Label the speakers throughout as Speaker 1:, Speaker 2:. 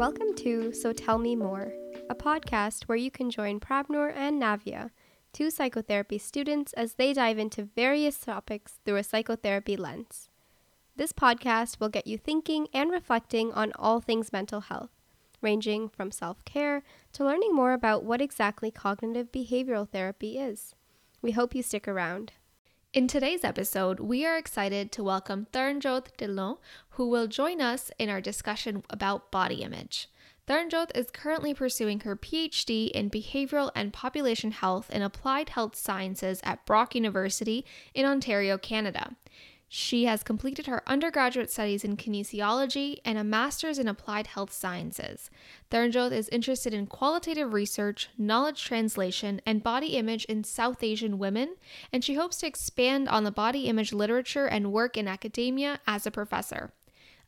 Speaker 1: Welcome to So Tell Me More, a podcast where you can join Prabnor and Navya, two psychotherapy students, as they dive into various topics through a psychotherapy lens. This podcast will get you thinking and reflecting on all things mental health, ranging from self care to learning more about what exactly cognitive behavioral therapy is. We hope you stick around.
Speaker 2: In today's episode, we are excited to welcome Tharnjot Dillon, who will join us in our discussion about body image. Tharnjot is currently pursuing her PhD in Behavioral and Population Health and Applied Health Sciences at Brock University in Ontario, Canada. She has completed her undergraduate studies in kinesiology and a master's in applied health sciences. Tharnjot is interested in qualitative research, knowledge translation, and body image in South Asian women, and she hopes to expand on the body image literature and work in academia as a professor.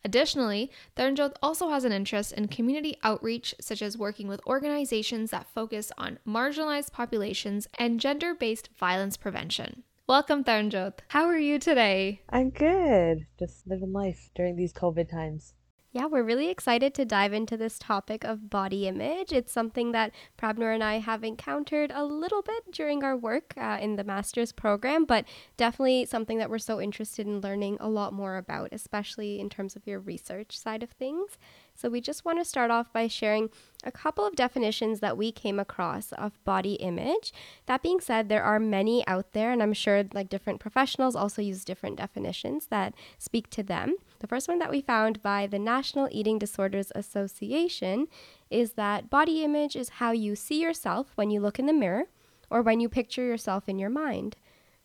Speaker 2: Additionally, Tharnjot also has an interest in community outreach, such as working with organizations that focus on marginalized populations and gender based violence prevention. Welcome, Tharnjot. How are you today?
Speaker 3: I'm good. Just living life during these COVID times.
Speaker 1: Yeah, we're really excited to dive into this topic of body image. It's something that Prabnor and I have encountered a little bit during our work uh, in the master's program, but definitely something that we're so interested in learning a lot more about, especially in terms of your research side of things. So, we just want to start off by sharing a couple of definitions that we came across of body image. That being said, there are many out there, and I'm sure like different professionals also use different definitions that speak to them. The first one that we found by the National Eating Disorders Association is that body image is how you see yourself when you look in the mirror or when you picture yourself in your mind.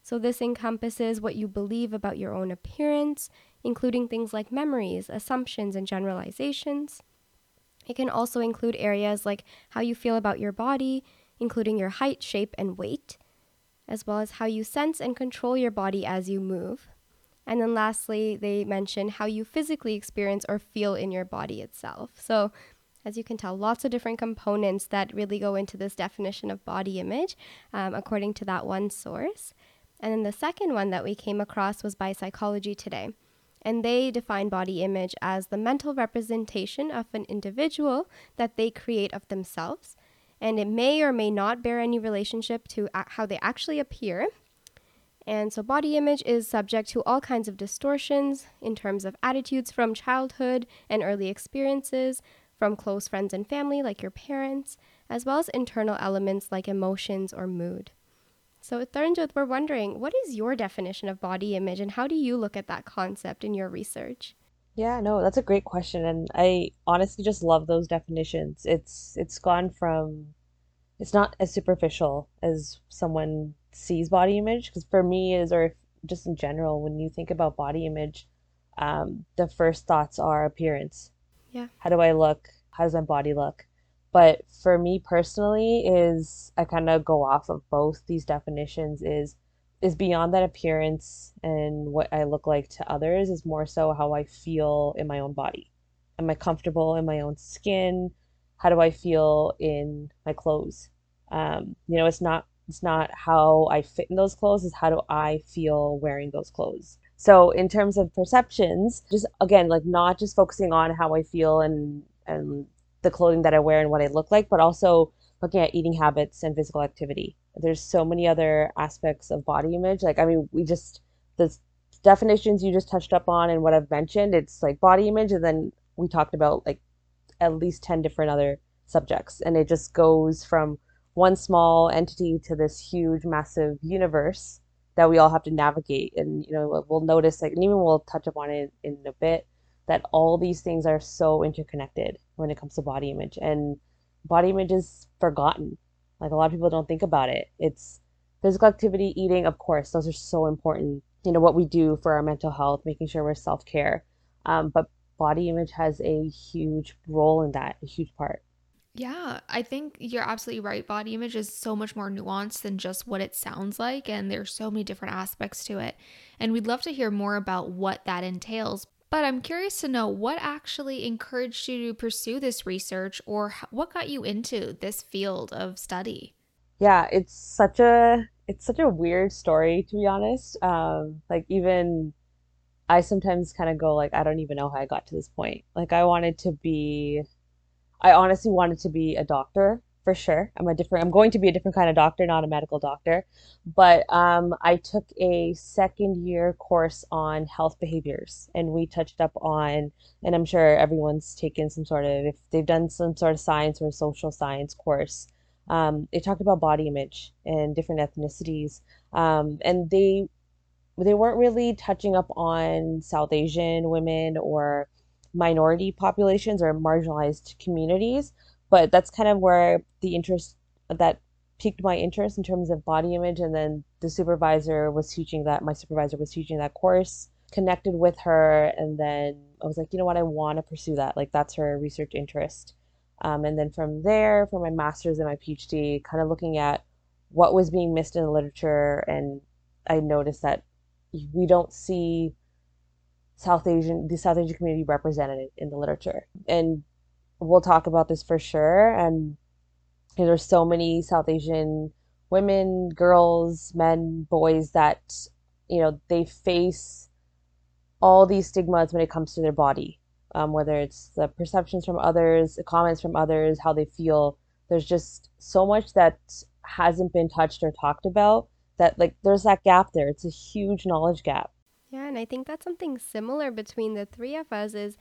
Speaker 1: So, this encompasses what you believe about your own appearance, including things like memories, assumptions, and generalizations. It can also include areas like how you feel about your body, including your height, shape, and weight, as well as how you sense and control your body as you move. And then lastly, they mention how you physically experience or feel in your body itself. So, as you can tell, lots of different components that really go into this definition of body image, um, according to that one source. And then the second one that we came across was by Psychology Today and they define body image as the mental representation of an individual that they create of themselves, and it may or may not bear any relationship to a- how they actually appear. And so, body image is subject to all kinds of distortions in terms of attitudes from childhood and early experiences, from close friends and family, like your parents, as well as internal elements like emotions or mood. So, Tharnjot, we're wondering, what is your definition of body image and how do you look at that concept in your research?
Speaker 3: Yeah, no, that's a great question, and I honestly just love those definitions. It's it's gone from it's not as superficial as someone sees body image because for me is or if, just in general when you think about body image, um, the first thoughts are appearance.
Speaker 1: Yeah.
Speaker 3: How do I look? How does my body look? But for me personally is I kind of go off of both these definitions is is beyond that appearance and what I look like to others is more so how I feel in my own body. Am I comfortable in my own skin? How do I feel in my clothes? Um, you know, it's not it's not how I fit in those clothes, is how do I feel wearing those clothes. So in terms of perceptions, just again, like not just focusing on how I feel and and the clothing that I wear and what I look like, but also looking at eating habits and physical activity. There's so many other aspects of body image. Like, I mean, we just, the definitions you just touched up on and what I've mentioned, it's like body image. And then we talked about like at least 10 different other subjects. And it just goes from one small entity to this huge, massive universe that we all have to navigate. And, you know, we'll notice, like, and even we'll touch upon it in a bit, that all these things are so interconnected when it comes to body image and body image is forgotten like a lot of people don't think about it it's physical activity eating of course those are so important you know what we do for our mental health making sure we're self-care um, but body image has a huge role in that a huge part
Speaker 2: yeah, I think you're absolutely right. Body image is so much more nuanced than just what it sounds like, and there's so many different aspects to it. And we'd love to hear more about what that entails. But I'm curious to know what actually encouraged you to pursue this research or what got you into this field of study?
Speaker 3: Yeah, it's such a it's such a weird story to be honest. Um, like even I sometimes kind of go like I don't even know how I got to this point. Like I wanted to be I honestly wanted to be a doctor for sure. I'm a different. I'm going to be a different kind of doctor, not a medical doctor. But um, I took a second year course on health behaviors, and we touched up on, and I'm sure everyone's taken some sort of, if they've done some sort of science or social science course, um, they talked about body image and different ethnicities, um, and they they weren't really touching up on South Asian women or minority populations or marginalized communities but that's kind of where the interest that piqued my interest in terms of body image. And then the supervisor was teaching that my supervisor was teaching that course connected with her. And then i was like you know what? I want to pursue that. Like that's her research interest. Um, and then from there for my master's and my phd kind of looking at what was being missed in the literature. And i noticed that we don't see south asian the south asian community represented in the literature. And we'll talk about this for sure. And there's so many South Asian women, girls, men, boys that, you know, they face all these stigmas when it comes to their body, um, whether it's the perceptions from others, the comments from others, how they feel. There's just so much that hasn't been touched or talked about that, like, there's that gap there. It's a huge knowledge gap.
Speaker 1: Yeah, and I think that's something similar between the three of us is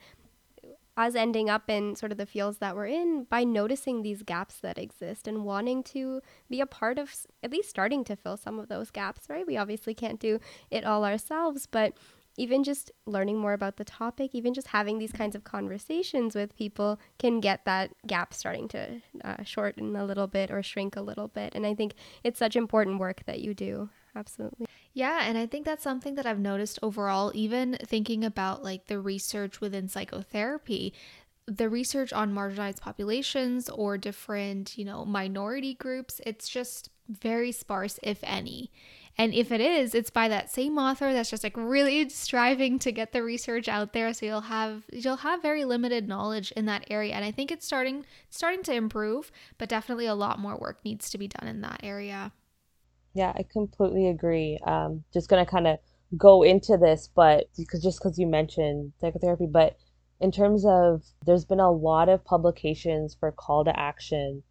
Speaker 1: us ending up in sort of the fields that we're in by noticing these gaps that exist and wanting to be a part of at least starting to fill some of those gaps, right? We obviously can't do it all ourselves, but even just learning more about the topic, even just having these kinds of conversations with people can get that gap starting to uh, shorten a little bit or shrink a little bit. And I think it's such important work that you do. Absolutely.
Speaker 2: Yeah, and I think that's something that I've noticed overall, even thinking about like the research within psychotherapy, the research on marginalized populations or different, you know, minority groups, it's just very sparse, if any. And if it is, it's by that same author that's just like really striving to get the research out there. So you'll have you'll have very limited knowledge in that area. And I think it's starting starting to improve, but definitely a lot more work needs to be done in that area.
Speaker 3: Yeah, I completely agree. Um, just gonna kind of go into this, but because just because you mentioned psychotherapy, but in terms of there's been a lot of publications for call to action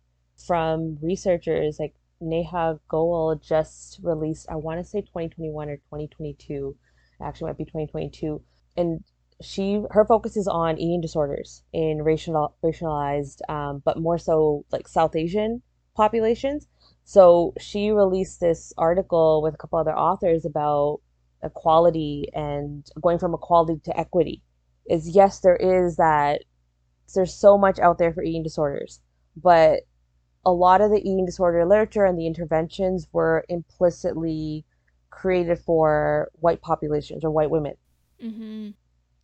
Speaker 3: from researchers like Neha Goel just released, I want to say 2021 or 2022, actually might be 2022, and she her focus is on eating disorders in racial racialized, um, but more so like South Asian populations. So she released this article with a couple other authors about equality and going from equality to equity. Is yes, there is that. There's so much out there for eating disorders, but a lot of the eating disorder literature and the interventions were implicitly created for white populations or white women. Mm-hmm.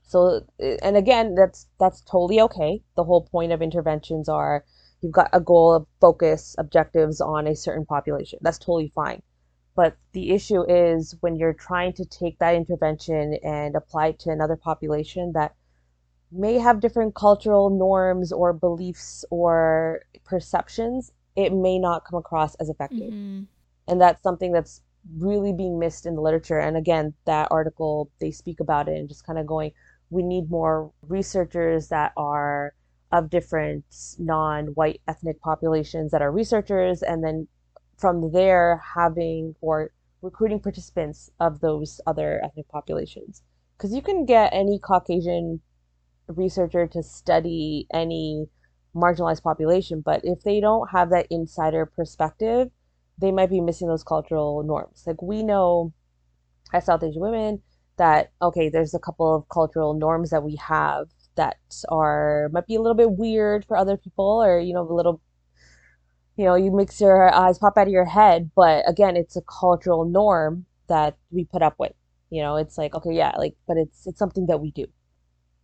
Speaker 3: So, and again, that's that's totally okay. The whole point of interventions are you've got a goal of focus objectives on a certain population. That's totally fine. But the issue is when you're trying to take that intervention and apply it to another population that may have different cultural norms or beliefs or perceptions, it may not come across as effective. Mm-hmm. And that's something that's really being missed in the literature. And again, that article, they speak about it and just kind of going, we need more researchers that are of different non-white ethnic populations that are researchers and then from there having or recruiting participants of those other ethnic populations. Because you can get any caucasian researcher to study any marginalized population but if they don't have that insider perspective they might be missing those cultural norms. Like we know as south asian women that okay there's a couple of cultural norms that we have that are might be a little bit weird for other people or you know a little you know you mix your eyes pop out of your head but again it's a cultural norm that we put up with you know it's like okay yeah like but it's it's something that we do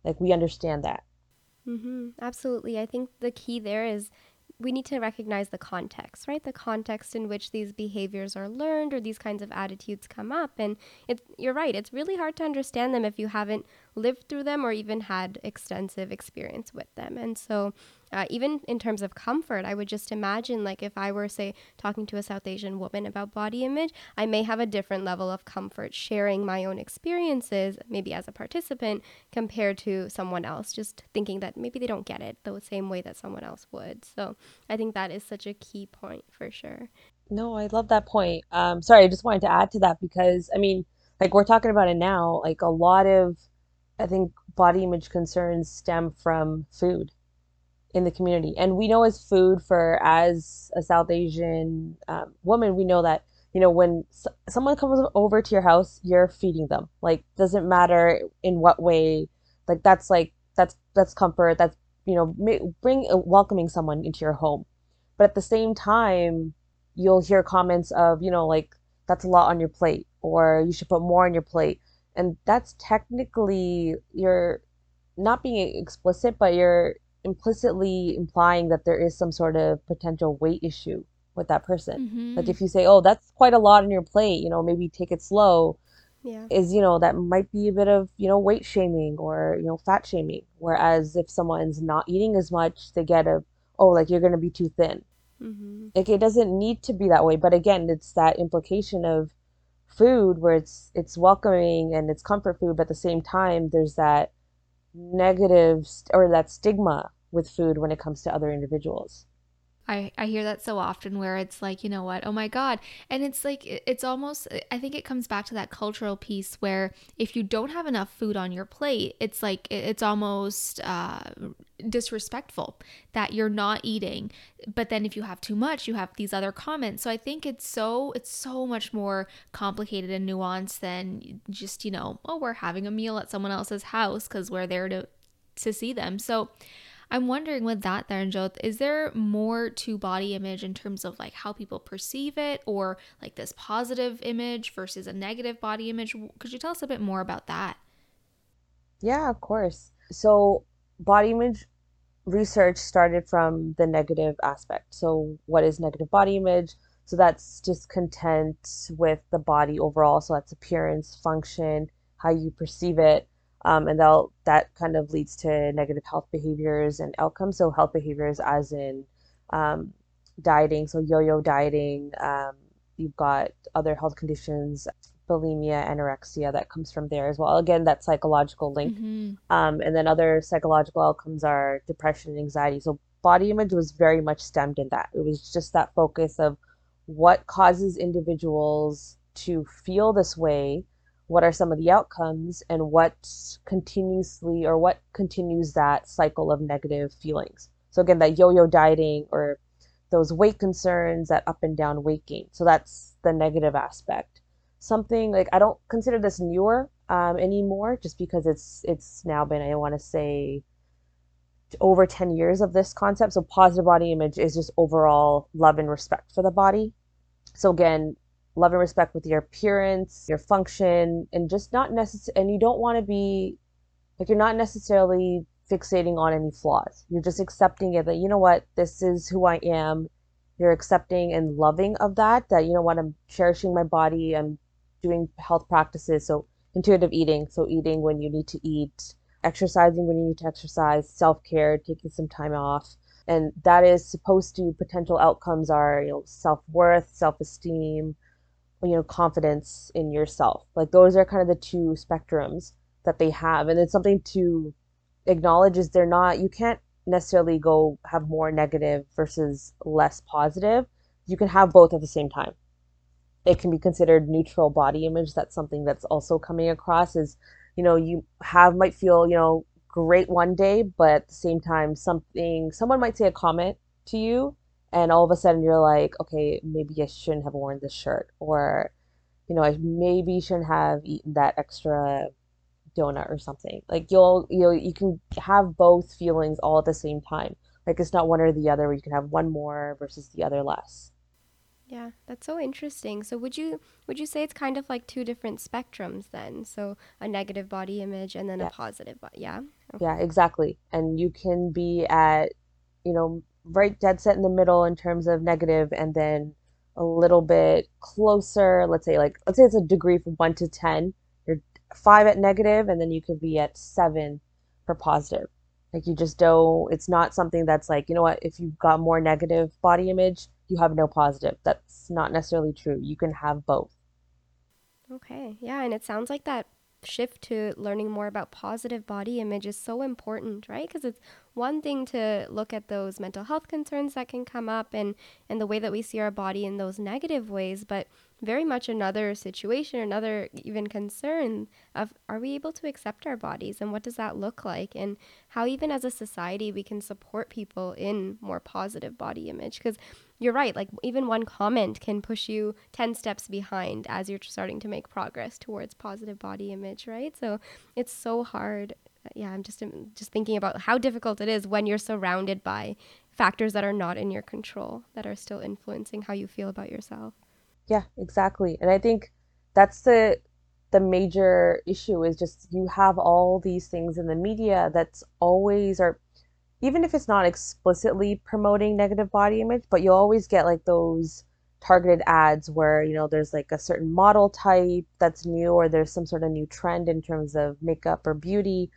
Speaker 3: like we understand that
Speaker 1: mm-hmm. absolutely i think the key there is we need to recognize the context, right? The context in which these behaviors are learned or these kinds of attitudes come up. And it's, you're right, it's really hard to understand them if you haven't lived through them or even had extensive experience with them. And so uh, even in terms of comfort, I would just imagine, like, if I were, say, talking to a South Asian woman about body image, I may have a different level of comfort sharing my own experiences, maybe as a participant, compared to someone else, just thinking that maybe they don't get it the same way that someone else would. So I think that is such a key point for sure.
Speaker 3: No, I love that point. Um, sorry, I just wanted to add to that because, I mean, like, we're talking about it now, like, a lot of, I think, body image concerns stem from food in the community. And we know as food for as a South Asian um, woman, we know that you know when someone comes over to your house, you're feeding them. Like doesn't matter in what way. Like that's like that's that's comfort. That's you know ma- bring uh, welcoming someone into your home. But at the same time, you'll hear comments of you know like that's a lot on your plate or you should put more on your plate. And that's technically you're not being explicit, but you're implicitly implying that there is some sort of potential weight issue with that person. Like
Speaker 2: Mm-hmm.
Speaker 3: if you say, "Oh, that's quite a lot on your plate," you know, maybe take it slow,
Speaker 1: Yeah.
Speaker 3: is, you know, that might be a bit of, you know, weight shaming or, you know, fat shaming. Whereas if someone's not eating as much, they get a, "Oh, like you're going to be too thin."
Speaker 1: Mm-hmm.
Speaker 3: Like it doesn't need to be that way, but again, it's that implication of food where it's it's welcoming and it's comfort food, but at the same time, there's that negative st- or that stigma with food when it comes to other individuals.
Speaker 2: I, I hear that so often where it's like, you know what, oh my God. And it's like, it's almost, I think it comes back to that cultural piece where if you don't have enough food on your plate, it's like, it's almost uh, disrespectful that you're not eating. But then if you have too much, you have these other comments. So I think it's so, it's so much more complicated and nuanced than just, you know, oh, we're having a meal at someone else's house because we're there to, to see them. So, I'm wondering with that, Tharanjot, is there more to body image in terms of like how people perceive it or like this positive image versus a negative body image? Could you tell us a bit more about that?
Speaker 3: Yeah, of course. So, body image research started from the negative aspect. So, what is negative body image? So, that's discontent with the body overall. So, that's appearance, function, how you perceive it. Um, and that that kind of leads to negative health behaviors and outcomes. So, health behaviors, as in um, dieting, so yo yo dieting. Um, you've got other health conditions, bulimia, anorexia, that comes from there as well. Again, that psychological link
Speaker 2: Mm-hmm.
Speaker 3: um, and then other psychological outcomes are depression and anxiety. So body image was very much stemmed in that. It was just that focus of what causes individuals to feel this way, what are some of the outcomes, and what continuously or what continues that cycle of negative feelings. So again, that yo-yo dieting or those weight concerns, that up and down weight gain. So that's the negative aspect. Something like I don't consider this newer um, anymore, just because it's it's now been I want to say over 10 years of this concept. So positive body image is just overall love and respect for the body. So again, love and respect with your appearance, your function, and just not necessary. And you don't want to be like you're not necessarily fixating on any flaws. You're just accepting it that you know what, this is who I am. You're accepting and loving of that. That you know what, I'm cherishing my body. I'm doing health practices. So intuitive eating. So eating when you need to eat, exercising when you need to exercise, self care, taking some time off. And that is supposed to potential outcomes are, you know, self worth, self esteem, you know, confidence in yourself. Like those are kind of the two spectrums that they have. And it's something to acknowledge is they're not, you can't necessarily go have more negative versus less positive. You can have both at the same time. It can be considered neutral body image. That's something that's also coming across is, you know, you have might feel, you know, great one day, but at the same time, something, someone might say a comment to you, and all of a sudden you're like, okay, maybe I shouldn't have worn this shirt, or, you know, I maybe shouldn't have eaten that extra donut or something. Like you'll you'll you can have both feelings all at the same time. Like it's not one or the other where you can have one more versus the other less.
Speaker 1: Yeah, that's so interesting. So would you would you say it's kind of like two different spectrums then? So a negative body image and then a
Speaker 3: Yes.
Speaker 1: positive, bo- yeah.
Speaker 3: Yeah, exactly. And you can be at, you know, right dead set in the middle in terms of negative and then a little bit closer, let's say like let's say it's a degree from 1 to 10. You're 5 at negative and then you could be at 7 for positive. Like you just don't, it's not something that's like, you know what, if you've got more negative body image, you have no positive. That's not necessarily true. You can have both.
Speaker 1: Okay. Yeah. And it sounds like that shift to learning more about positive body image is so important, right? Because it's one thing to look at those mental health concerns that can come up and, and the way that we see our body in those negative ways, but very much another situation, another even concern of are we able to accept our bodies and what does that look like? And how, even as a society, we can support people in more positive body image. Because you're right, like even one comment can push you 10 steps behind as you're starting to make progress towards positive body image, right? So it's so hard yeah, I'm just just thinking about how difficult it is when you're surrounded by factors that are not in your control that are still influencing how you feel about yourself.
Speaker 3: Yeah, exactly. And I think that's the the major issue is just you have all these things in the media that's always or even if it's not explicitly promoting negative body image, but you'll always get like those targeted ads where you know there's like a certain model type that's new or there's some sort of new trend in terms of makeup or beauty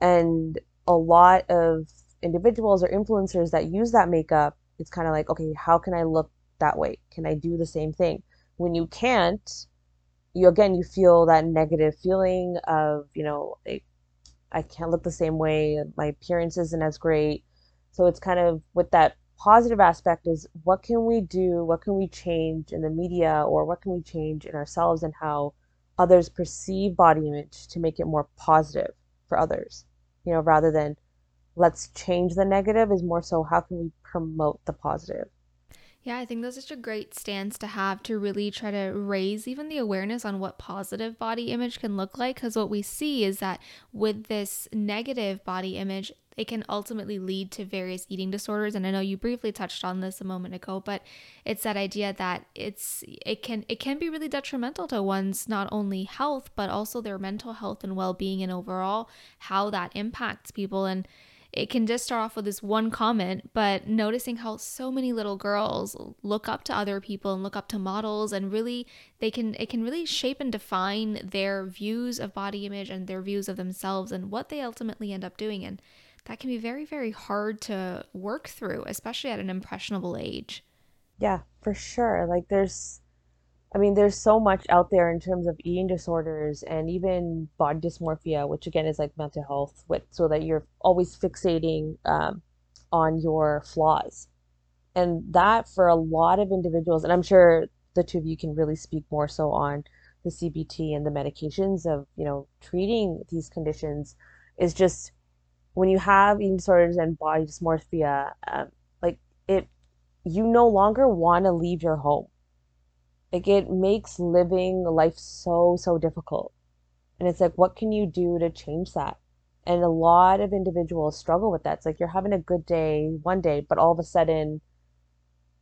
Speaker 3: and a lot of individuals or influencers that use that makeup, it's kind of like, okay, how can I look that way? Can I do the same thing? When you can't, you again, you feel that negative feeling of, you know, I, can't look the same way. My appearance isn't as great. So it's kind of with that positive aspect is what can we do? What can we change in the media or what can we change in ourselves and how others perceive body image to make it more positive for others? you know, rather than let's change the negative is more so how can we promote the positive.
Speaker 2: Yeah, I think that's such a great stance to have to really try to raise even the awareness on what positive body image can look like. Because what we see is that with this negative body image, it can ultimately lead to various eating disorders and i know you briefly touched on this a moment ago but it's that idea that it's it can it can be really detrimental to one's not only health but also their mental health and well-being and overall how that impacts people and it can just start off with this one comment, but noticing how so many little girls look up to other people and look up to models and really they can it can really shape and define their views of body image and their views of themselves and what they ultimately end up doing and that can be very, very hard to work through, especially at an impressionable age.
Speaker 3: Yeah, for sure. Like there's I mean, there's so much out there in terms of eating disorders and even body dysmorphia, which again is like mental health, with so that you're always fixating um, on your flaws, and that for a lot of individuals, and I'm sure the two of you can really speak more so on the CBT and the medications of you know treating these conditions, is just when you have eating disorders and body dysmorphia, um, like it, you no longer want to leave your home. Like it makes living life so, so difficult. And it's like, what can you do to change that? And a lot of individuals struggle with that. It's like you're having a good day one day, but all of a sudden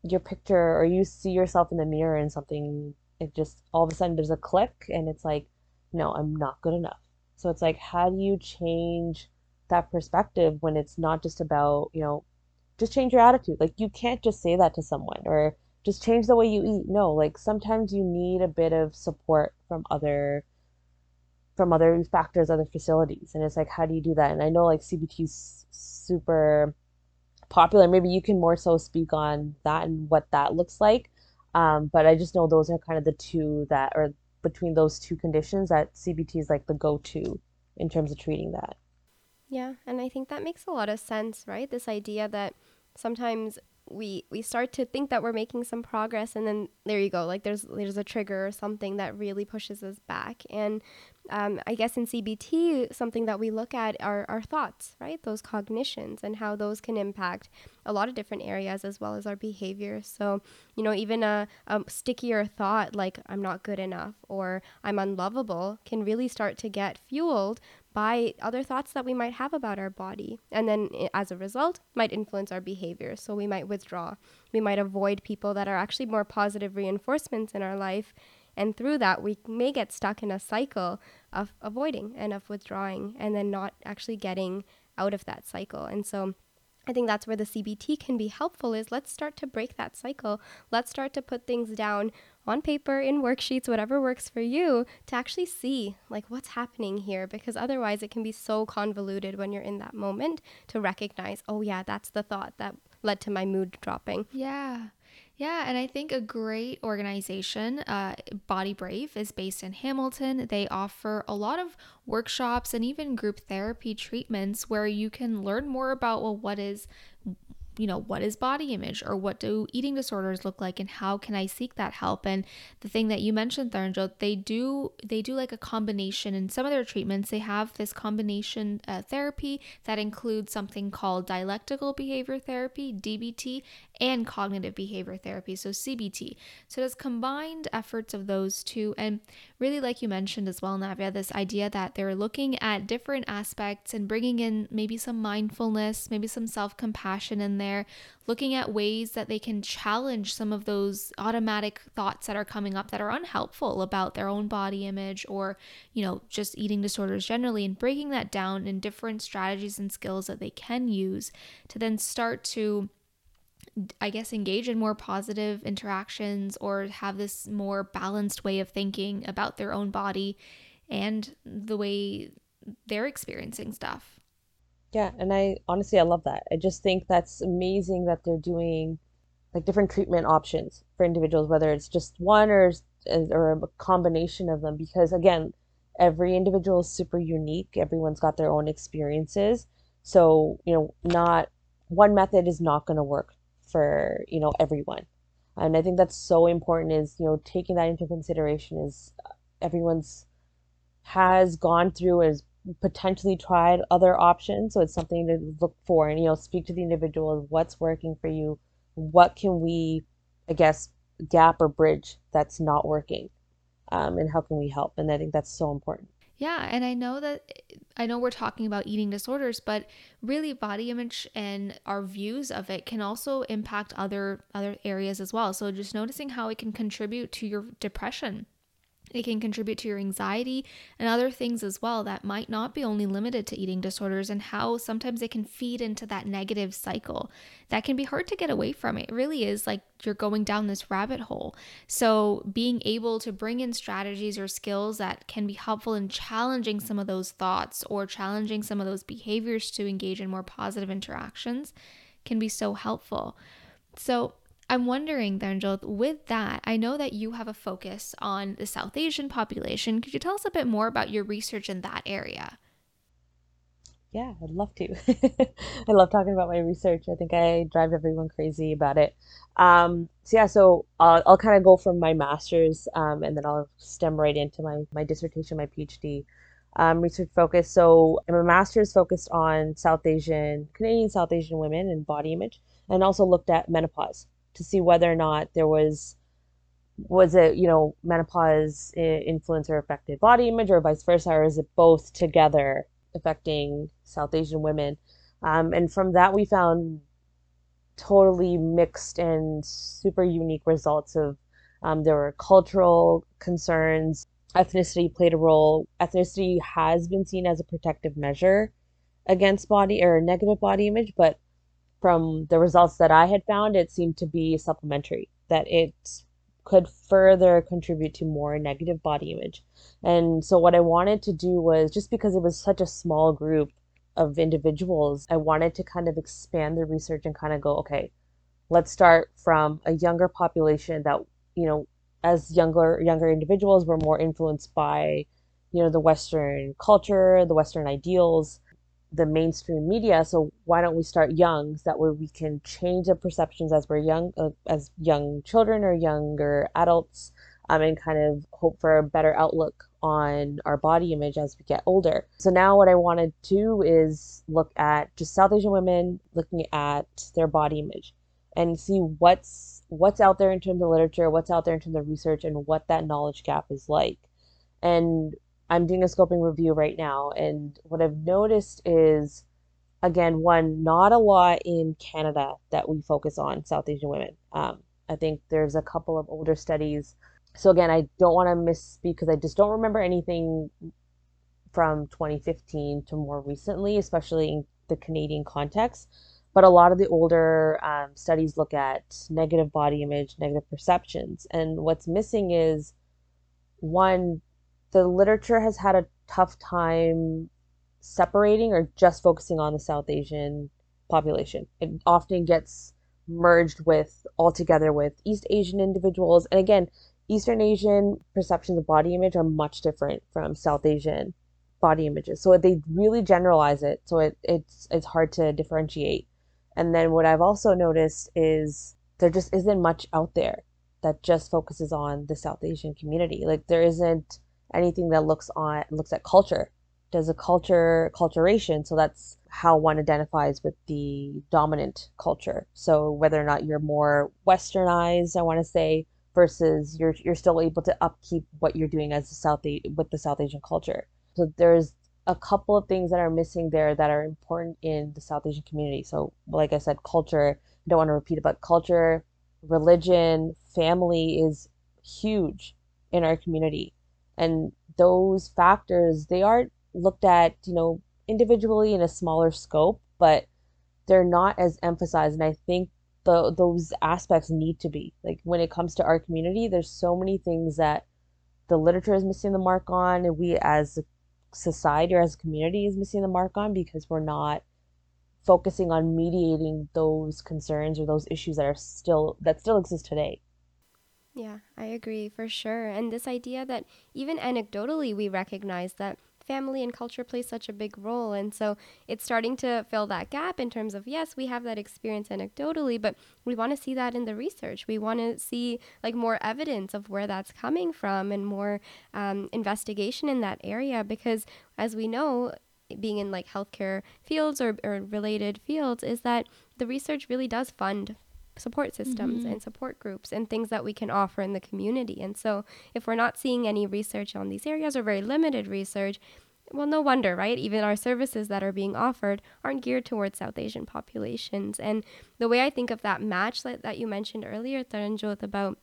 Speaker 3: your picture or you see yourself in the mirror and something, it just all of a sudden there's a click and it's like, no, I'm not good enough. So it's like, how do you change that perspective when it's not just about, you know, just change your attitude. Like you can't just say that to someone or just change the way you eat. No, like sometimes you need a bit of support from other from other factors, other facilities. And it's like how do you do that? And I know like CBT's super popular. Maybe you can more so speak on that and what that looks like. Um, but I just know those are kind of the two that are between those two conditions that CBT is like the go-to in terms of treating that.
Speaker 1: Yeah, and I think that makes a lot of sense, right? This idea that sometimes we we start to think that we're making some progress and then there you go like there's there's a trigger or something that really pushes us back and um, I guess in CBT, something that we look at are our thoughts, right? Those cognitions and how those can impact a lot of different areas as well as our behavior. So, you know, even a, a stickier thought like I'm not good enough or I'm unlovable can really start to get fueled by other thoughts that we might have about our body. And then as a result, might influence our behavior. So we might withdraw. We might avoid people that are actually more positive reinforcements in our life and through that, we may get stuck in a cycle of avoiding and of withdrawing and then not actually getting out of that cycle. And so I think that's where the CBT can be helpful is let's start to break that cycle. Let's start to put things down on paper, in worksheets, whatever works for you, to actually see like what's happening here because otherwise it can be so convoluted when you're in that moment to recognize, oh yeah, that's the thought that led to my mood dropping.
Speaker 2: Yeah. Yeah, and I think a great organization, uh, Body Brave, is based in Hamilton. They offer a lot of workshops and even group therapy treatments where you can learn more about well, what is you know, what is body image or what do eating disorders look like and how can I seek that help? And the thing that you mentioned, Tharanjot, they do they do like a combination in some of their treatments. They have this combination uh, therapy that includes something called dialectical behavior therapy, DBT, and cognitive behavior therapy, so CBT. So it has combined efforts of those two. And really, like you mentioned as well, Navya, this idea that they're looking at different aspects and bringing in maybe some mindfulness, maybe some self compassion in there, looking at ways that they can challenge some of those automatic thoughts that are coming up that are unhelpful about their own body image or, you know, just eating disorders generally, and breaking that down in different strategies and skills that they can use to then start to I guess, engage in more positive interactions or have this more balanced way of thinking about their own body and the way they're experiencing stuff.
Speaker 3: Yeah, and I honestly I love that. I just think that's amazing that they're doing like different treatment options for individuals, whether it's just one or or a combination of them. Because again, every individual is super unique. Everyone's got their own experiences, so you know, not one method is not going to work for you know everyone. And i think that's so important is you know taking that into consideration is uh, everyone's has gone through has potentially tried other options. So it's something to look for and you know speak to the individual what's working for you. What can we i guess gap or bridge that's not working um, and how can we help? And i think that's so important
Speaker 2: yeah, and I know that I know we're talking about eating disorders, but really body image and our views of it can also impact other other areas as well. So just noticing how it can contribute to your depression it can contribute to your anxiety and other things as well that might not be only limited to eating disorders, and how sometimes it can feed into that negative cycle that can be hard to get away from. It really is like you're going down this rabbit hole. So, being able to bring in strategies or skills that can be helpful in challenging some of those thoughts or challenging some of those behaviors to engage in more positive interactions can be so helpful. So, I'm wondering, Tharanjot, with that, I know that you have a focus on the South Asian population. Could you tell us a bit more about your research in that area?
Speaker 3: Yeah, I'd love to. I love talking about my research. I think I drive everyone crazy about it. Um, so yeah, so I'll, I'll kind of go from my master's um, and then I'll stem right into my, my dissertation, my PhD um, research focus. So my master's focused on South Asian, Canadian South Asian women and body image, and also looked at menopause to see whether or not there was was it you know menopause influence or affected body image or vice versa or is it both together affecting south asian women? Um, and from that we found totally mixed and super unique results of um, there were cultural concerns. Ethnicity played a role. Ethnicity has been seen as a protective measure against body or negative body image but from the results that I had found, it seemed to be supplementary, that it could further contribute to more negative body image. And so, what I wanted to do was just because it was such a small group of individuals, I wanted to kind of expand the research and kind of go, okay, let's start from a younger population that, you know, as younger younger individuals were more influenced by, you know, the Western culture, the Western ideals, the mainstream media so why don't we start young so that way we can change the perceptions as we're young uh, as young children or younger adults um, and kind of hope for a better outlook on our body image as we get older. So now what i want to do is look at just south asian women looking at their body image and see what's what's out there in terms of literature what's out there in terms of research and what that knowledge gap is like. And I'm doing a scoping review right now, and what I've noticed is, again, one, not a lot in Canada that we focus on South Asian women. Um, I think there's a couple of older studies. So again, I don't want to misspeak because I just don't remember anything from 2015 to more recently, especially in the Canadian context. but a lot of the older um, studies look at negative body image, negative perceptions. And what's missing is one, the literature has had a tough time separating or just focusing on the South Asian population. It often gets merged with altogether with East Asian individuals. And again, Eastern Asian perceptions of body image are much different from South Asian body images. So they really generalize it. So it, it's it's hard to differentiate. And then what I've also noticed is there just isn't much out there that just focuses on the South Asian community. Like there isn't anything that looks on looks at culture. Does a culture culturation, so that's how one identifies with the dominant culture. So whether or not you're more westernized, I want to say, versus you're you're still able to upkeep what you're doing as a South with the South Asian culture. So there's a couple of things that are missing there that are important in the South Asian community. So, like I said, culture, I don't want to repeat about culture, religion, family is huge in our community. And those factors, they are looked at, you know, individually in a smaller scope, but they're not as emphasized. And I think the, those aspects need to be. Like when it comes to our community, there's so many things that the literature is missing the mark on, and we as a society or as a community is missing the mark on because we're not focusing on mediating those concerns or those issues that are still that still exist today.
Speaker 1: Yeah, I agree for sure. And this idea that even anecdotally we recognize that family and culture play such a big role. And so it's starting to fill that gap in terms of, yes, we have that experience anecdotally, but we want to see that in the research. We want to see like more evidence of where that's coming from and more um, investigation in that area because as we know, being in like healthcare fields or, or related fields is that the research really does fund support systems mm-hmm. and support groups and things that we can offer in the community. And so, if we're not seeing any research on these areas or very limited research, well, no wonder, right? Even our services that are being offered aren't geared towards South Asian populations. And the way I think of that match that, that you mentioned earlier, Taranjot, about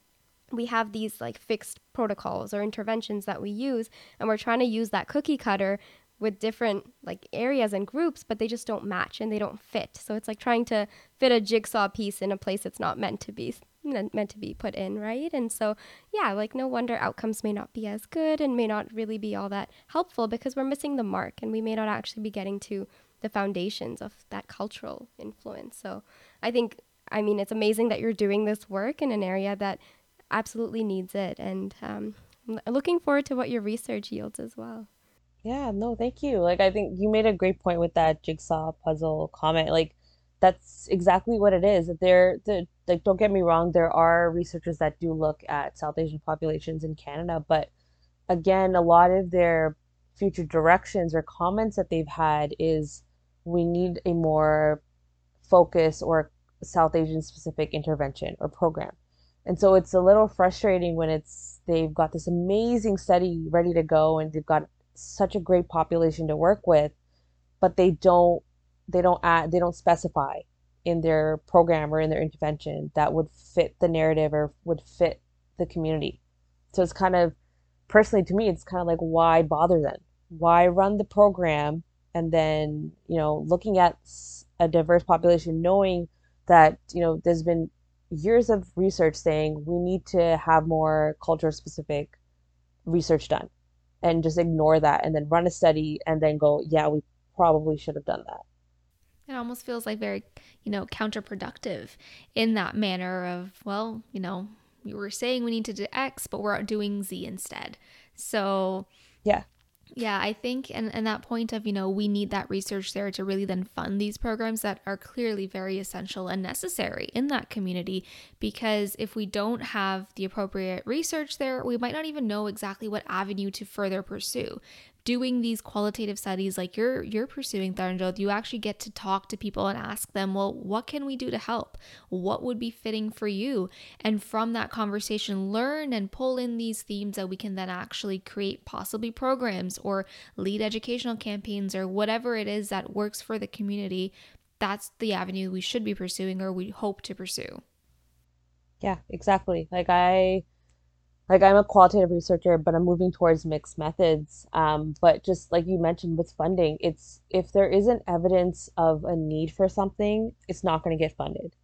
Speaker 1: we have these like fixed protocols or interventions that we use, and we're trying to use that cookie cutter with different like areas and groups, but they just don't match and they don't fit. So it's like trying to fit a jigsaw piece in a place that's not meant to be meant to be put in, right? And so, yeah, like no wonder outcomes may not be as good and may not really be all that helpful because we're missing the mark and we may not actually be getting to the foundations of that cultural influence. So, I think I mean, it's amazing that you're doing this work in an area that absolutely needs it and um, looking forward to what your research yields as well.
Speaker 3: Yeah, no, thank you. Like I think you made a great point with that jigsaw puzzle comment. Like that's exactly what it is. That there the like don't get me wrong, there are researchers that do look at South Asian populations in Canada, but again, a lot of their future directions or comments that they've had is we need a more focus or South Asian specific intervention or program. And so it's a little frustrating when it's they've got this amazing study ready to go and they've got such a great population to work with, but they don't they don't add they don't specify in their program or in their intervention that would fit the narrative or would fit the community. So it's kind of personally to me it's kind of like why bother then? Why run the program and then, you know, looking at a diverse population knowing that, you know, there's been years of research saying we need to have more culture specific research done and just ignore that and then run a study and then go, yeah, we probably should have done that.
Speaker 2: It almost feels like very, you know, counterproductive in that manner of, well, you know, you were saying we need to do X, but we're doing Z instead. So,
Speaker 3: yeah.
Speaker 2: Yeah, I think, and, and that point of, you know, we need that research there to really then fund these programs that are clearly very essential and necessary in that community. Because if we don't have the appropriate research there, we might not even know exactly what avenue to further pursue doing these qualitative studies like you're you're pursuing Taranjot, you actually get to talk to people and ask them, well, what can we do to help? What would be fitting for you? And from that conversation, learn and pull in these themes that we can then actually create possibly programs or lead educational campaigns or whatever it is that works for the community. That's the avenue we should be pursuing or we hope to pursue.
Speaker 3: Yeah, exactly. Like I like I'm a qualitative researcher, but I'm moving towards mixed methods. Um, but just like you mentioned with funding, it's if there isn't evidence of a need for something, it's not going to get funded.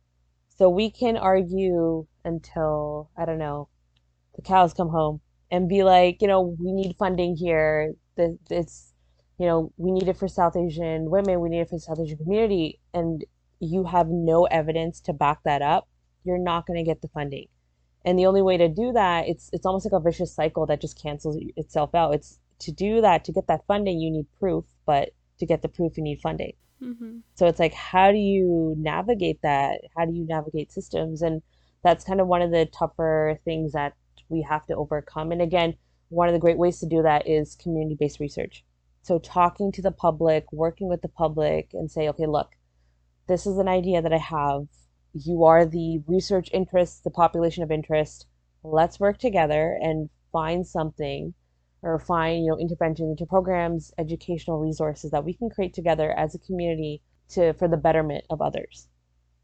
Speaker 3: So we can argue until, I don't know, the cows come home and be like, you know, we need funding here. It's, you know, we need it for South Asian women, we need it for the South Asian community. And you have no evidence to back that up, you're not going to get the funding. And the only way to do that, it's it's almost like a vicious cycle that just cancels itself out. It's to do that to get that funding, you need proof, but to get the proof, you need funding. Mm-hmm. So it's like, how do you navigate that? How do you navigate systems? And that's kind of one of the tougher things that we have to overcome. And again, one of the great ways to do that is community based research. So talking to the public, working with the public, and say, okay, look, this is an idea that I have. You are the research interest, the population of interest. Let's work together and find something or find, you know, interventions into programs, educational resources that we can create together as a community to for the betterment of others.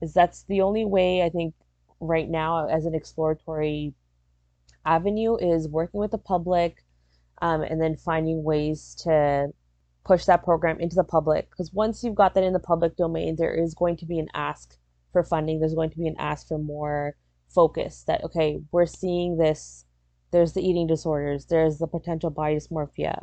Speaker 3: Is that's the only way I think right now as an exploratory avenue is working with the public um, and then finding ways to push that program into the public. Because once you've got that in the public domain there is going to be an ask for funding. There's going to be an ask for more focus that okay we're seeing this there's the eating disorders there's the potential body dysmorphia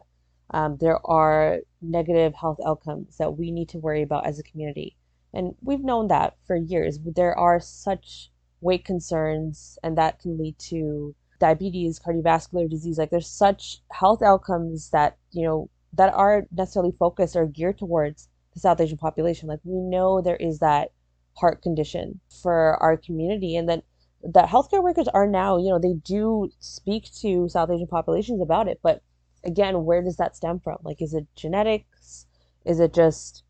Speaker 3: um, there are negative health outcomes that we need to worry about as a community. And we've known that for years. There are such weight concerns and that can lead to diabetes cardiovascular disease like there's such health outcomes that you know that aren't necessarily focused or geared towards the south asian population. Like we know there is that heart condition for our community and then that healthcare workers are now you know they do speak to south asian populations about it but again where does that stem from? Like is it genetics? Is it just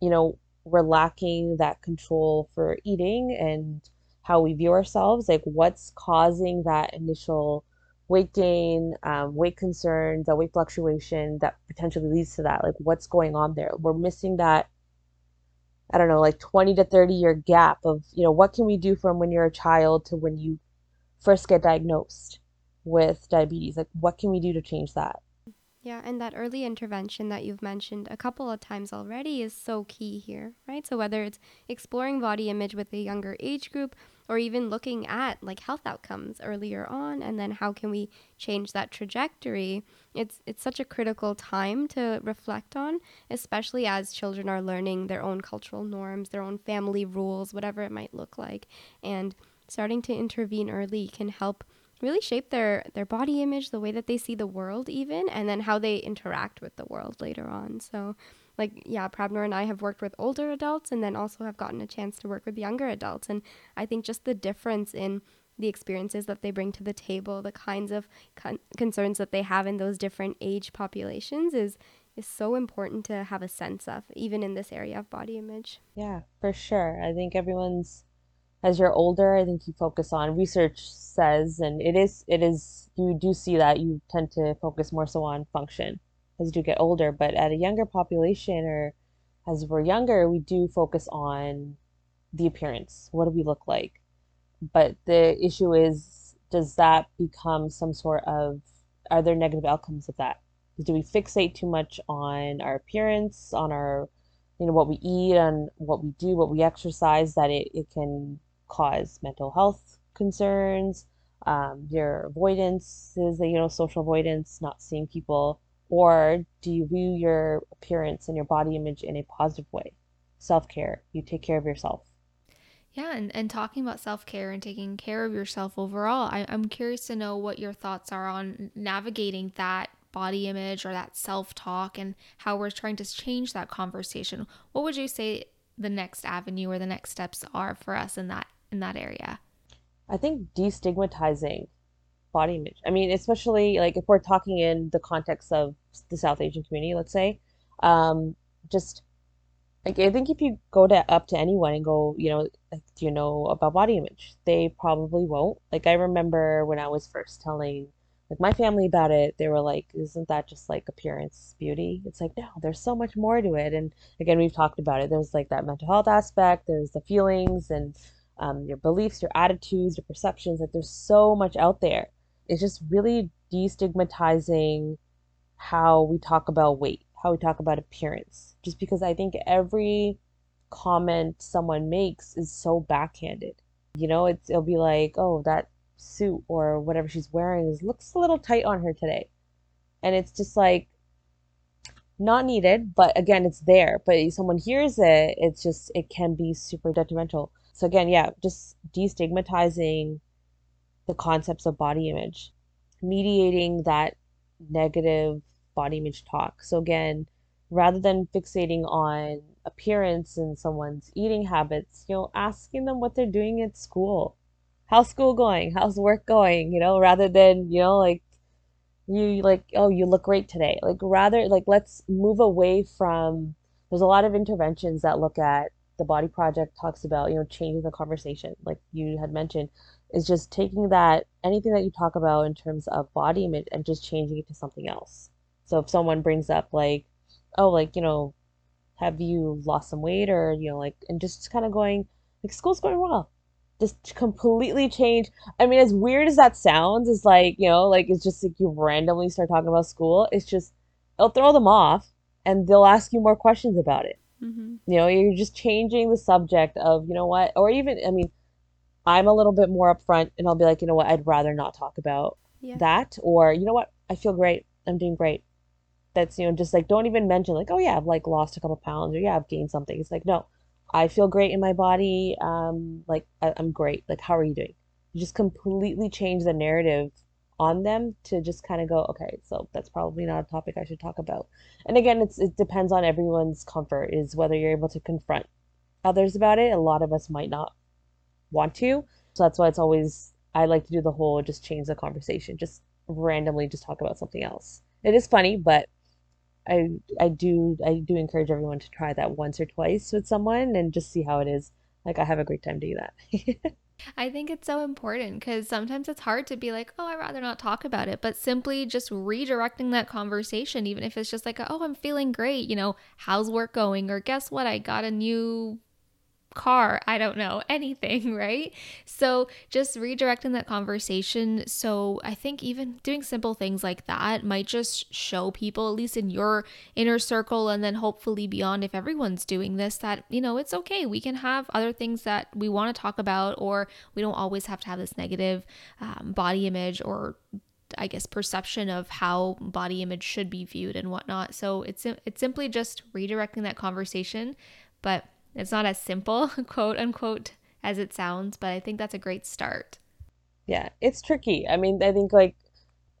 Speaker 3: you know we're lacking that control for eating and how we view ourselves, like what's causing that initial weight gain, um, weight concerns, that weight fluctuation that potentially leads to that. Like what's going on there? We're missing that. I don't know, like 20 to 30 year gap of, you know, what can we do from when you're a child to when you first get diagnosed with diabetes? Like, what can we do to change that?
Speaker 1: Yeah, and that early intervention that you've mentioned a couple of times already is so key here, right? So whether it's exploring body image with a younger age group or even looking at like health outcomes earlier on and then how can we change that trajectory, it's it's such a critical time to reflect on, especially as children are learning their own cultural norms, their own family rules, whatever it might look like. And starting to intervene early can help really shape their their body image, the way that they see the world even, and then how they interact with the world later on. So like yeah, Prabnor and I have worked with older adults and then also have gotten a chance to work with younger adults and I think just the difference in the experiences that they bring to the table, the kinds of con- concerns that they have in those different age populations is is so important to have a sense of even in this area of body image.
Speaker 3: Yeah, for sure. I think everyone's as you're older, I think you focus on research says, and it is, it is, you do see that you tend to focus more so on function as you do get older. But at a younger population or as we're younger, we do focus on the appearance. What do we look like? But the issue is, does that become some sort of, are there negative outcomes of that? Do we fixate too much on our appearance, on our, you know, what we eat, on what we do, what we exercise, that it, it can cause mental health concerns, um, your avoidances, you know, social avoidance, not seeing people, or do you view your appearance and your body image in a positive way? Self care, you take care of yourself.
Speaker 2: Yeah, and, and talking about self care and taking care of yourself overall, I, I'm curious to know what your thoughts are on navigating that body image or that self talk and how we're trying to change that conversation. What would you say the next avenue or the next steps are for us in that in that area?
Speaker 3: I think destigmatizing body image. I mean, especially like if we're talking in the context of the South Asian community, let's say, um, just like I think if you go to up to anyone and go, you know, like, do you know about body image? They probably won't. Like I remember when I was first telling like my family about it, they were like, "Isn't that just like appearance beauty?" It's like, no, there's so much more to it. And again, we've talked about it. There's like that mental health aspect. There's the feelings and um, your beliefs, your attitudes, your perceptions. Like there's so much out there. It's just really destigmatizing how we talk about weight, how we talk about appearance. Just because I think every comment someone makes is so backhanded. You know, it's it'll be like, "Oh, that suit or whatever she's wearing is looks a little tight on her today." And it's just like not needed, but again, it's there. But if someone hears it, it's just it can be super detrimental. So again, yeah, just destigmatizing the concepts of body image, mediating that negative body image talk. So again, rather than fixating on appearance and someone's eating habits, you know, asking them what they're doing at school. How's school going? How's work going? You know, rather than, you know, like you like, oh, you look great today. Like rather like let's move away from there's a lot of interventions that look at the body project talks about, you know, changing the conversation, like you had mentioned, is just taking that anything that you talk about in terms of body image and just changing it to something else. So if someone brings up like, oh, like, you know, have you lost some weight or, you know, like, and just kind of going, like, school's going well. Just completely change. I mean, as weird as that sounds, is like, you know, like, it's just like you randomly start talking about school. It's just, it'll throw them off and they'll ask you more questions about it. Mm-hmm. You know, you're just changing the subject of, you know what, or even, I mean, I'm a little bit more upfront and I'll be like, you know what, I'd rather not talk about yeah. that. Or, you know what, I feel great. I'm doing great that's you know just like don't even mention like oh yeah I've like lost a couple pounds or yeah I've gained something. It's like no, I feel great in my body. Um, like I, I'm great. Like how are you doing? You just completely change the narrative on them to just kind of go okay so that's probably not a topic i should talk about and again it's it depends on everyone's comfort is whether you're able to confront others about it a lot of us might not want to so that's why it's always i like to do the whole just change the conversation just randomly just talk about something else it is funny but I I do I do encourage everyone to try that once or twice with someone and just see how it is. Like I have a great time doing that.
Speaker 2: I think it's so important because sometimes it's hard to be like, oh, I'd rather not talk about it, but simply just redirecting that conversation, even if it's just like, oh, I'm feeling great, you know, how's work going? Or guess what? I got a new car, I don't know, anything, right? So just redirecting that conversation. So I think even doing simple things like that might just show people, at least in your inner circle, and then hopefully beyond, if everyone's doing this, that, you know, it's okay. We can have other things that we want to talk about, or we don't always have to have this negative um, body image or I guess perception of how body image should be viewed and whatnot. So it's it's simply just redirecting that conversation, but it's not as simple, quote unquote, as it sounds, but I think that's a great start.
Speaker 3: Yeah, it's tricky. I mean, I think like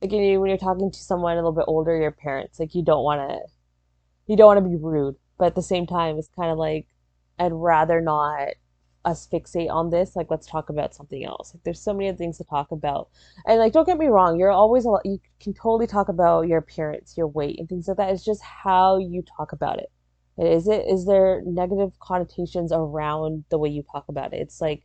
Speaker 3: again, when you're talking to someone a little bit older, your parents, like you don't want to, you don't want to be rude, but at the same time, it's kind of like I'd rather not us fixate on this. Like, let's talk about something else. Like, there's so many things to talk about, and like, don't get me wrong, you're always a lot, you can totally talk about your appearance, your weight, and things like that. It's just how you talk about it. Is it is there negative connotations around the way you talk about it? It's like,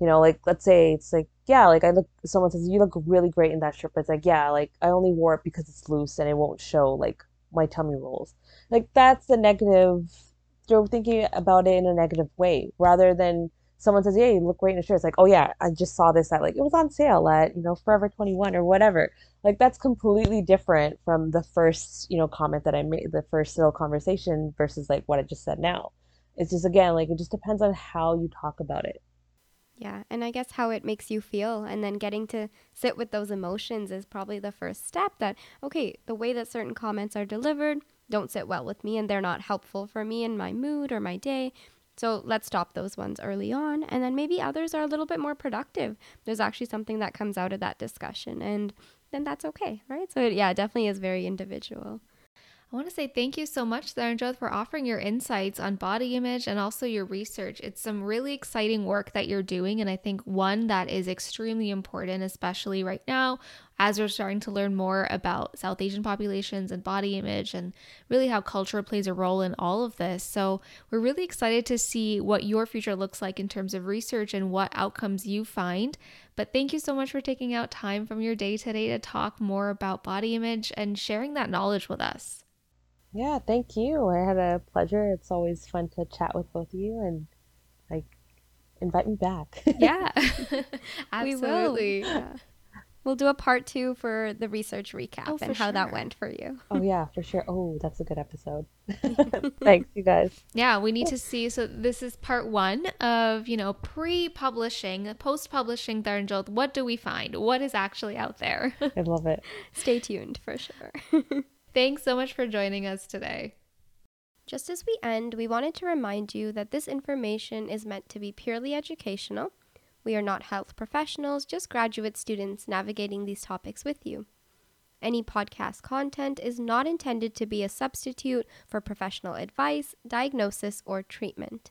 Speaker 3: you know, like let's say it's like, yeah, like I look someone says you look really great in that shirt, but it's like, yeah, like I only wore it because it's loose and it won't show like my tummy rolls. Like that's the negative you're thinking about it in a negative way rather than someone says, "Yeah, you look great in a shirt." It's like, "Oh yeah, I just saw this at like it was on sale at you know Forever 21 or whatever." Like that's completely different from the first you know comment that I made, the first little conversation versus like what I just said now. It's just again like it just depends on how you talk about it.
Speaker 1: Yeah, and I guess how it makes you feel, and then getting to sit with those emotions is probably the first step. That okay, the way that certain comments are delivered don't sit well with me and they're not helpful for me in my mood or my day. So let's stop those ones early on. And then maybe others are a little bit more productive. There's actually something that comes out of that discussion, and then that's okay, right? So, it, yeah, it definitely is very individual.
Speaker 2: I want to say thank you so much, Tharanjot, for offering your insights on body image and also your research. It's some really exciting work that you're doing, and I think one that is extremely important, especially right now as we're starting to learn more about South Asian populations and body image and really how culture plays a role in all of this. So, we're really excited to see what your future looks like in terms of research and what outcomes you find. But thank you so much for taking out time from your day today to talk more about body image and sharing that knowledge with us.
Speaker 3: Yeah, thank you. I had a pleasure. It's always fun to chat with both of you and like invite me back.
Speaker 2: yeah. Absolutely. Yeah.
Speaker 1: We'll do a part two for the research recap
Speaker 2: Oh,
Speaker 1: and
Speaker 2: for
Speaker 1: how that went for you.
Speaker 3: Oh yeah, for sure. Oh, that's a good episode. Thanks, you guys.
Speaker 2: Yeah, we need to see. So this is part one of you know pre-publishing, post-publishing Tharanjot. What do we find? What is actually out there?
Speaker 3: I love it.
Speaker 1: Stay tuned for sure.
Speaker 2: Thanks so much for joining us today.
Speaker 1: Just as we end, we wanted to remind you that this information is meant to be purely educational. We are not health professionals, just graduate students navigating these topics with you. Any podcast content is not intended to be a substitute for professional advice, diagnosis, or treatment.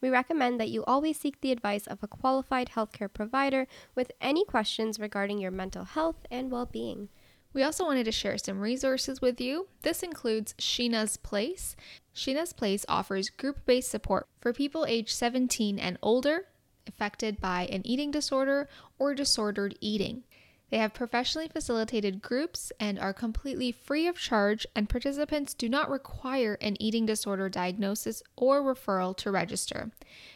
Speaker 1: We recommend that you always seek the advice of a qualified healthcare provider with any questions regarding your mental health and well being.
Speaker 2: We also wanted to share some resources with you. This includes Sheena's Place. Sheena's Place offers group based support for people aged 17 and older affected by an eating disorder or disordered eating. They have professionally facilitated groups and are completely free of charge, and participants do not require an eating disorder diagnosis or referral to register.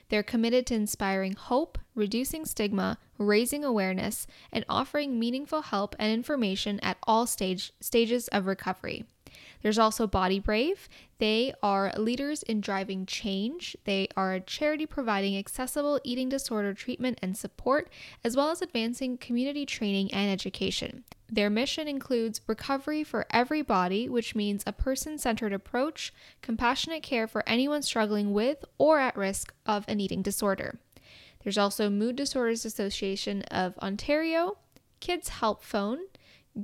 Speaker 2: They're committed to inspiring hope, reducing stigma, raising awareness, and offering meaningful help and information at all stage, stages of recovery. There's also Body Brave. They are leaders in driving change. They are a charity providing accessible eating disorder treatment and support, as well as advancing community training and education. Their mission includes recovery for every body, which means a person centered approach, compassionate care for anyone struggling with or at risk of an eating disorder. There's also Mood Disorders Association of Ontario, Kids Help Phone,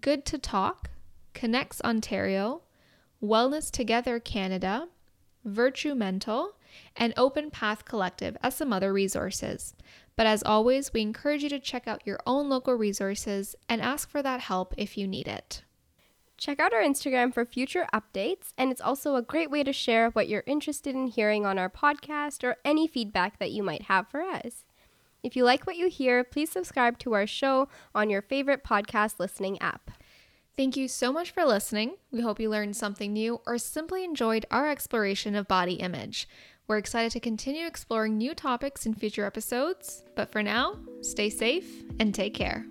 Speaker 2: Good to Talk, ConnexOntario, Wellness Together Canada, Virtue Mental, and Open Path Collective as some other resources. But as always, we encourage you to check out your own local resources and ask for that help if you need it.
Speaker 1: Check out our Instagram for future updates, and it's also a great way to share what you're interested in hearing on our podcast or any feedback that you might have for us. If you like what you hear, please subscribe to our show on your favorite podcast listening app.
Speaker 2: Thank you so much for listening. We hope you learned something new or simply enjoyed our exploration of body image. We're excited to continue exploring new topics in future episodes, but for now, stay safe and take care.